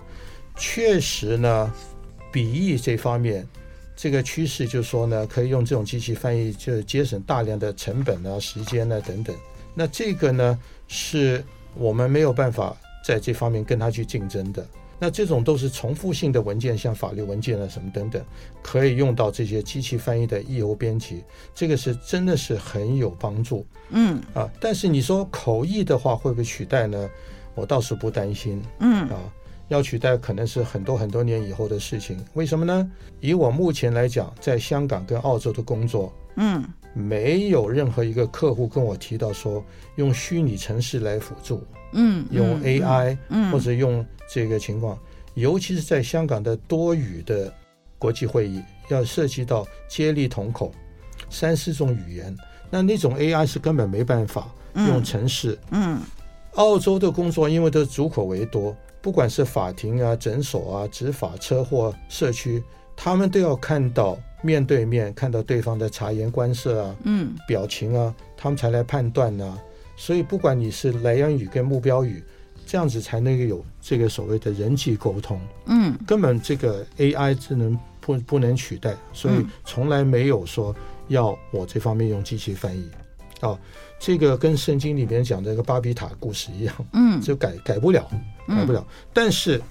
确实呢，笔译这方面，这个趋势就是说呢，可以用这种机器翻译，就节省大量的成本啊、时间啊等等。那这个呢，是我们没有办法在这方面跟他去竞争的。那这种都是重复性的文件，像法律文件啊什么等等，可以用到这些机器翻译的译后编辑，这个是真的是很有帮助。嗯啊，但是你说口译的话会不会取代呢？我倒是不担心。嗯啊，要取代可能是很多很多年以后的事情。为什么呢？以我目前来讲，在香港跟澳洲的工作，嗯，没有任何一个客户跟我提到说用虚拟城市来辅助。嗯，用 AI，嗯，或者用这个情况，尤其是在香港的多语的国际会议，要涉及到接力同口三四种语言，那那种 AI 是根本没办法用程式。嗯，澳洲的工作因为都主口为多，不管是法庭啊、诊所啊、执法、车祸、社区，他们都要看到面对面，看到对方的察言观色啊，嗯，表情啊，他们才来判断呢、啊。所以，不管你是来源语跟目标语，这样子才能够有这个所谓的人际沟通。嗯，根本这个 AI 智能不不能取代，所以从来没有说要我这方面用机器翻译。啊，这个跟圣经里面讲的那个巴比塔故事一样。嗯，就改改不了，改不了。但是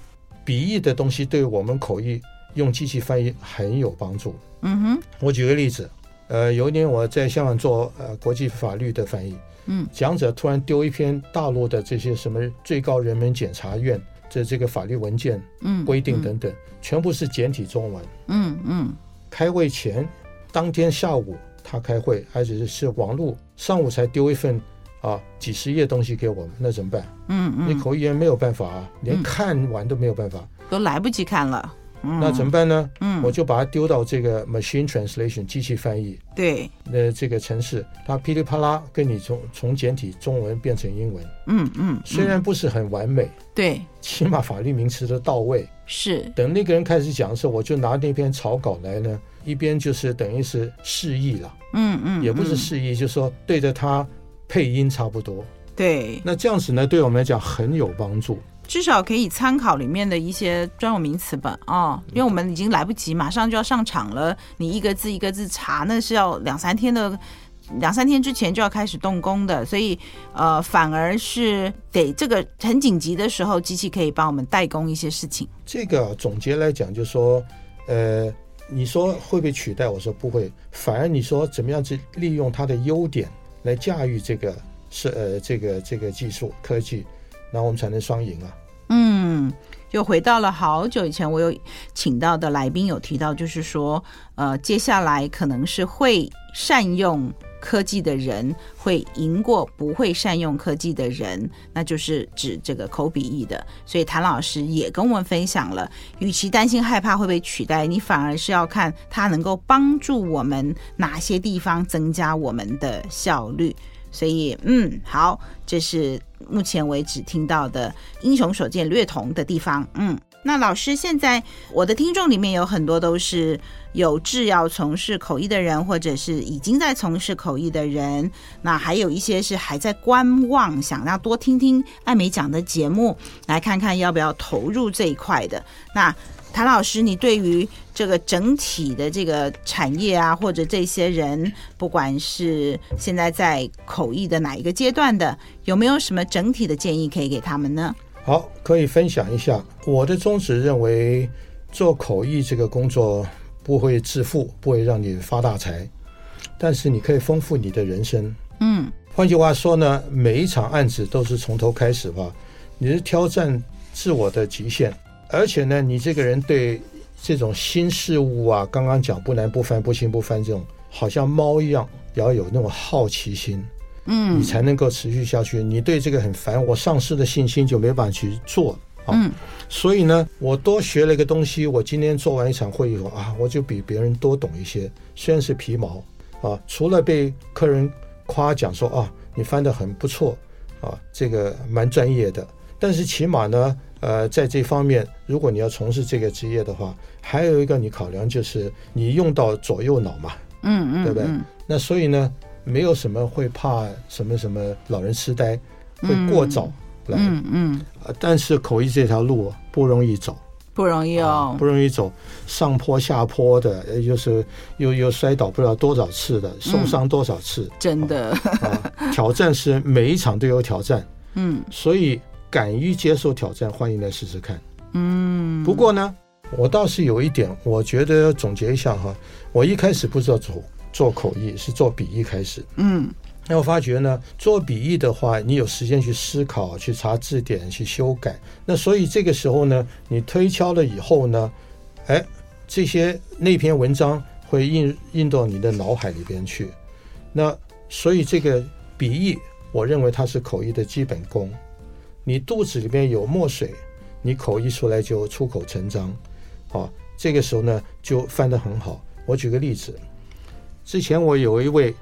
笔译的东西对我们口译用机器翻译很有帮助。嗯哼，我举个例子，呃，有一年我在香港做呃国际法律的翻译。嗯，讲者突然丢一篇大陆的这些什么最高人民检察院的这个法律文件、嗯，规定等等，全部是简体中文。嗯嗯。开会前，当天下午他开会，而且是网络，上午才丢一份啊几十页东西给我们，那怎么办？嗯嗯。你口译员没有办法啊，连看完都没有办法，都来不及看了。那怎么办呢？嗯，我就把它丢到这个 machine translation 机器翻译，对，那这个城市，它噼里啪啦跟你从从简体中文变成英文，嗯嗯，虽然不是很完美，对，起码法律名词的到位。是，等那个人开始讲的时候，我就拿那篇草稿来呢，一边就是等于是示意了，嗯嗯，也不是示意，就是说对着它配音差不多。对，那这样子呢，对我们来讲很有帮助。至少可以参考里面的一些专有名词吧，哦，因为我们已经来不及，马上就要上场了。你一个字一个字查，那是要两三天的，两三天之前就要开始动工的，所以呃，反而是得这个很紧急的时候，机器可以帮我们代工一些事情。这个总结来讲，就是说，呃，你说会被取代？我说不会，反而你说怎么样去利用它的优点来驾驭这个是呃这个这个技术科技，那我们才能双赢啊。嗯，又回到了好久以前，我有请到的来宾有提到，就是说，呃，接下来可能是会善用科技的人会赢过不会善用科技的人，那就是指这个口笔译的。所以谭老师也跟我们分享了，与其担心害怕会被取代，你反而是要看它能够帮助我们哪些地方增加我们的效率。所以，嗯，好，这是目前为止听到的英雄所见略同的地方。嗯，那老师，现在我的听众里面有很多都是有志要从事口译的人，或者是已经在从事口译的人，那还有一些是还在观望，想要多听听艾美讲的节目，来看看要不要投入这一块的。那谭老师，你对于这个整体的这个产业啊，或者这些人，不管是现在在口译的哪一个阶段的，有没有什么整体的建议可以给他们呢？好，可以分享一下。我的宗旨认为，做口译这个工作不会致富，不会让你发大财，但是你可以丰富你的人生。嗯，换句话说呢，每一场案子都是从头开始吧，你是挑战自我的极限，而且呢，你这个人对这种新事物啊，刚刚讲不难不翻不新不翻这种，好像猫一样，也要有那种好奇心。嗯，你才能够持续下去。你对这个很烦，我丧失的信心就没办法去做啊。嗯，所以呢，我多学了一个东西。我今天做完一场会议后啊，我就比别人多懂一些。虽然是皮毛啊，除了被客人夸奖说啊，你翻得很不错啊，这个蛮专业的。但是起码呢，呃，在这方面，如果你要从事这个职业的话，还有一个你考量就是你用到左右脑嘛。嗯嗯，对不对？那所以呢，没有什么会怕什么什么老人痴呆，会过早来。嗯嗯。但是口译这条路不容易走，不容易哦，不容易走，上坡下坡的，又是又又摔倒不知道多少次的，受伤多少次，真的。挑战是每一场都有挑战，嗯，所以敢于接受挑战，欢迎来试试看。嗯。不过呢，我倒是有一点，我觉得总结一下哈，我一开始不知道做。做口译是做笔译开始，嗯，那我发觉呢，做笔译的话，你有时间去思考、去查字典、去修改。那所以这个时候呢，你推敲了以后呢，哎，这些那篇文章会印印到你的脑海里边去。那所以这个笔译，我认为它是口译的基本功。你肚子里面有墨水，你口译出来就出口成章，啊，这个时候呢就翻得很好。我举个例子。之前我有一位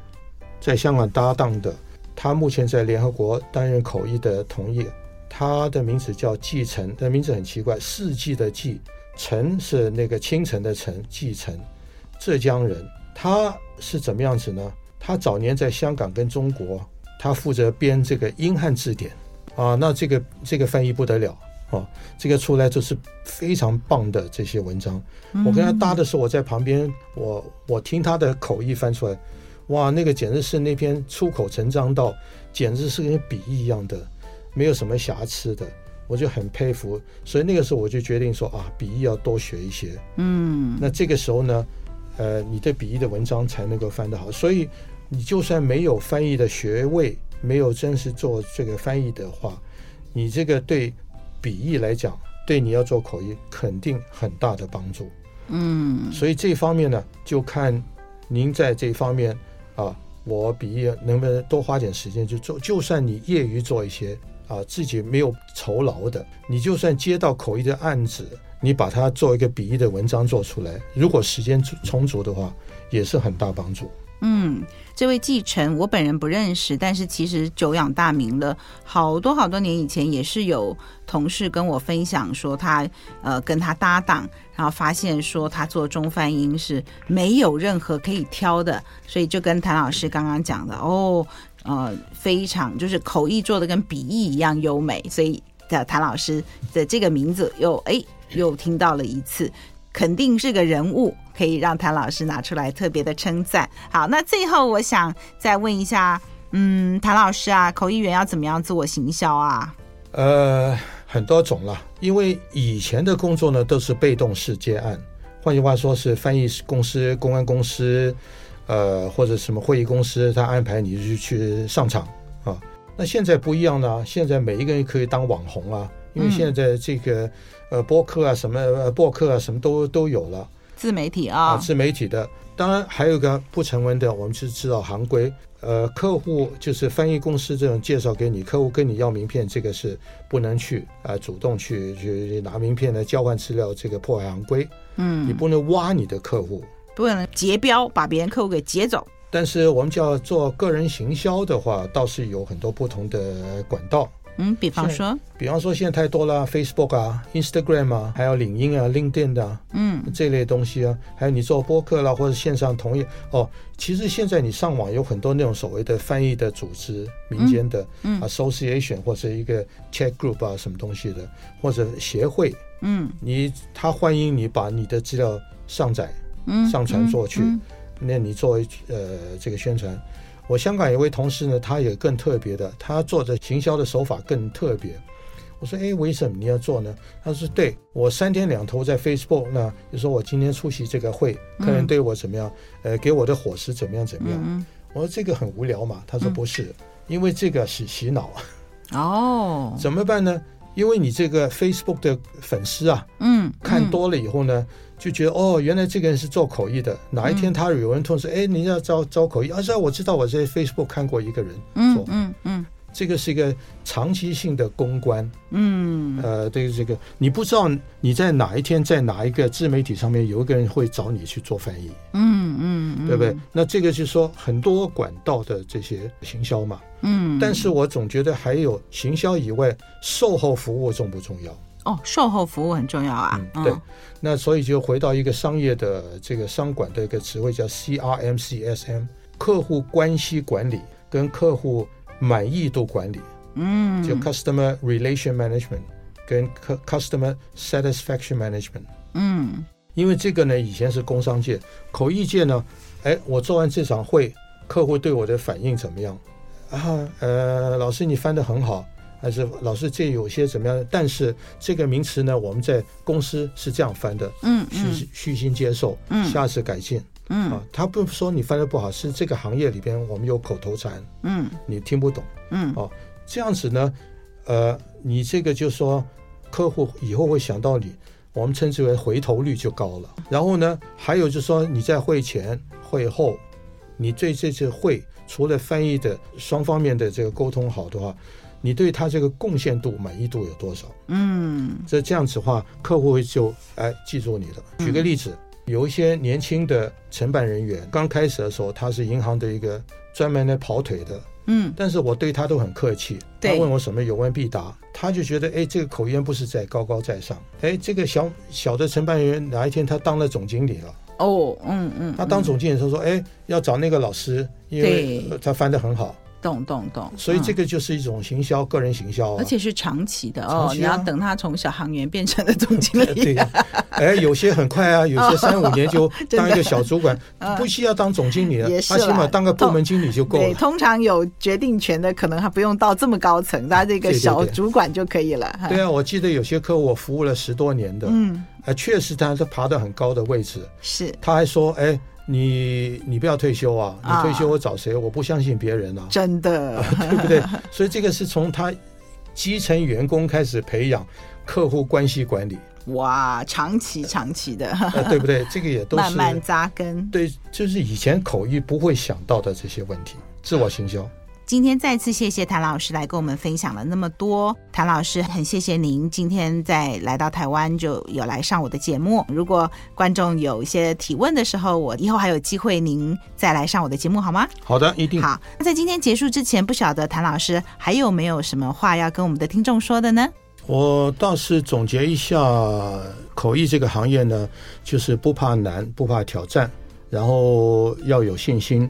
在香港搭档的，他目前在联合国担任口译的同业，他的名字叫季晨，的名字很奇怪，四季的季，晨是那个清晨的晨，季晨，浙江人。他是怎么样子呢？他早年在香港跟中国，他负责编这个英汉字典啊，那这个这个翻译不得了。啊，这个出来就是非常棒的这些文章。我跟他搭的时候，我在旁边，我我听他的口译翻出来，哇，那个简直是那篇出口成章到，简直是跟笔译一样的，没有什么瑕疵的，我就很佩服。所以那个时候我就决定说啊，笔译要多学一些。嗯，那这个时候呢，呃，你的笔译的文章才能够翻得好。所以你就算没有翻译的学位，没有真实做这个翻译的话，你这个对。笔译来讲，对你要做口译肯定很大的帮助。嗯，所以这方面呢，就看您在这方面啊，我笔译能不能多花点时间去做。就算你业余做一些啊，自己没有酬劳的，你就算接到口译的案子，你把它做一个笔译的文章做出来，如果时间充足的话，也是很大帮助。嗯，这位季晨我本人不认识，但是其实久仰大名了。好多好多年以前，也是有同事跟我分享说他，呃跟他搭档，然后发现说他做中翻英是没有任何可以挑的，所以就跟谭老师刚刚讲的哦，呃，非常就是口译做的跟笔译一样优美，所以的谭老师的这个名字又哎又听到了一次。肯定是个人物，可以让谭老师拿出来特别的称赞。好，那最后我想再问一下，嗯，谭老师啊，口译员要怎么样自我行销啊？呃，很多种了，因为以前的工作呢都是被动式接案，换句话说是翻译公司、公关公司，呃，或者什么会议公司，他安排你去去上场啊。那现在不一样了，现在每一个人可以当网红啊。因为现在这个呃播客啊什么呃播客啊什么都都有了，自媒体啊，自媒体的，当然还有一个不成文的，我们是知道行规，呃客户就是翻译公司这种介绍给你，客户跟你要名片，这个是不能去啊、呃、主动去去拿名片来交换资料，这个破坏行规，嗯，你不能挖你的客户，不能截标把别人客户给截走。但是我们叫做个人行销的话，倒是有很多不同的管道。嗯，比方说，比方说现在太多了，Facebook 啊、Instagram 啊，还有领英啊、LinkedIn 的、啊，嗯，这类东西啊，还有你做播客啦，或者线上同业。哦。其实现在你上网有很多那种所谓的翻译的组织，民间的，嗯，Association 或者一个 Chat Group 啊，什么东西的，或者协会，嗯，你他欢迎你把你的资料上载，嗯，上传做去，那你作为呃这个宣传。我香港有位同事呢，他也更特别的，他做的行销的手法更特别。我说：“哎，为什么你要做呢？”他说：“对，我三天两头在 Facebook，那就说我今天出席这个会，客人对我怎么样？呃，给我的伙食怎么样？怎么样？”我说：“这个很无聊嘛。”他说：“不是，因为这个是洗脑。”哦，怎么办呢？因为你这个 Facebook 的粉丝啊，嗯，看多了以后呢，就觉得哦，原来这个人是做口译的。哪一天他有人通知，哎，你要招招口译，啊，是啊，我知道我在 Facebook 看过一个人做，嗯嗯。这个是一个长期性的公关，嗯，呃，对于这个，你不知道你在哪一天在哪一个自媒体上面有一个人会找你去做翻译，嗯嗯，嗯对不对？那这个就是说很多管道的这些行销嘛，嗯，但是我总觉得还有行销以外，售后服务重不重要？哦，售后服务很重要啊，嗯，对，那所以就回到一个商业的这个商管的一个词汇叫 CRM、CSM，客户关系管理跟客户。满意度管理，嗯，就 customer relation management 跟 customer satisfaction management，嗯，因为这个呢，以前是工商界，口译界呢，哎，我做完这场会，客户对我的反应怎么样？啊，呃，老师你翻得很好，还是老师这有些怎么样？但是这个名词呢，我们在公司是这样翻的，嗯，虚虚心接受，嗯，下次改进。嗯啊，他不说你翻的不好，是这个行业里边我们有口头禅，嗯，你听不懂，嗯，哦，这样子呢，呃，你这个就说客户以后会想到你，我们称之为回头率就高了。然后呢，还有就是说你在会前会后，你对这次会除了翻译的双方面的这个沟通好的话，你对他这个贡献度满意度有多少？嗯，这这样子的话，客户会就哎记住你了。举个例子。嗯有一些年轻的承办人员，刚开始的时候，他是银行的一个专门来跑腿的，嗯，但是我对他都很客气，他问我什么有问必答，他就觉得，哎，这个口音不是在高高在上，哎，这个小小的承办人员哪一天他当了总经理了，哦，嗯嗯，他当总经理的时候说，哎，要找那个老师，因为他翻得很好。懂懂懂，所以这个就是一种行销，个人行销，而且是长期的哦。你要等他从小行员变成了总经理，对呀。哎，有些很快啊，有些三五年就 当一个小主管，不需要当总经理了，他起码当个部门经理就够了。对通常有决定权的，可能还不用到这么高层，他这个小主管就可以了。对啊，我记得有些客户我服务了十多年的，嗯，啊，确实他是爬到很高的位置，是。他还说，哎。你你不要退休啊！你退休我找谁？我不相信别人啊！真的，对不对？所以这个是从他基层员工开始培养客户关系管理。哇，长期长期的，对不对？这个也都是慢慢扎根。对，就是以前口译不会想到的这些问题，自我行销。今天再次谢谢谭老师来跟我们分享了那么多，谭老师很谢谢您今天在来到台湾就有来上我的节目。如果观众有一些提问的时候，我以后还有机会您再来上我的节目好吗？好的，一定。好，那在今天结束之前，不晓得谭老师还有没有什么话要跟我们的听众说的呢？我倒是总结一下，口译这个行业呢，就是不怕难，不怕挑战，然后要有信心。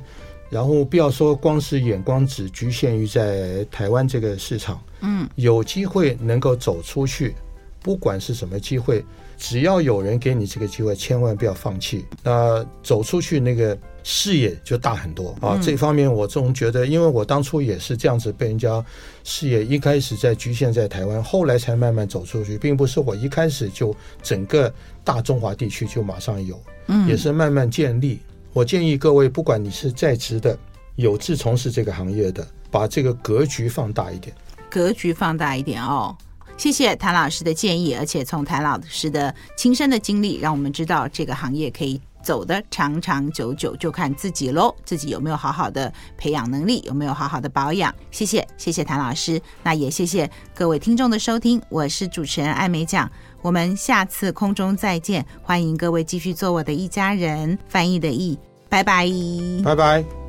然后不要说光是眼光只局限于在台湾这个市场，嗯，有机会能够走出去，不管是什么机会，只要有人给你这个机会，千万不要放弃。那走出去那个视野就大很多啊！这方面我总觉得，因为我当初也是这样子被人家视野一开始在局限在台湾，后来才慢慢走出去，并不是我一开始就整个大中华地区就马上有，嗯，也是慢慢建立。我建议各位，不管你是在职的、有志从事这个行业的，把这个格局放大一点。格局放大一点哦，谢谢谭老师的建议，而且从谭老师的亲身的经历，让我们知道这个行业可以走得长长久久，就看自己喽，自己有没有好好的培养能力，有没有好好的保养。谢谢，谢谢谭老师，那也谢谢各位听众的收听，我是主持人艾美奖。我们下次空中再见，欢迎各位继续做我的一家人，翻译的译，拜拜，拜拜。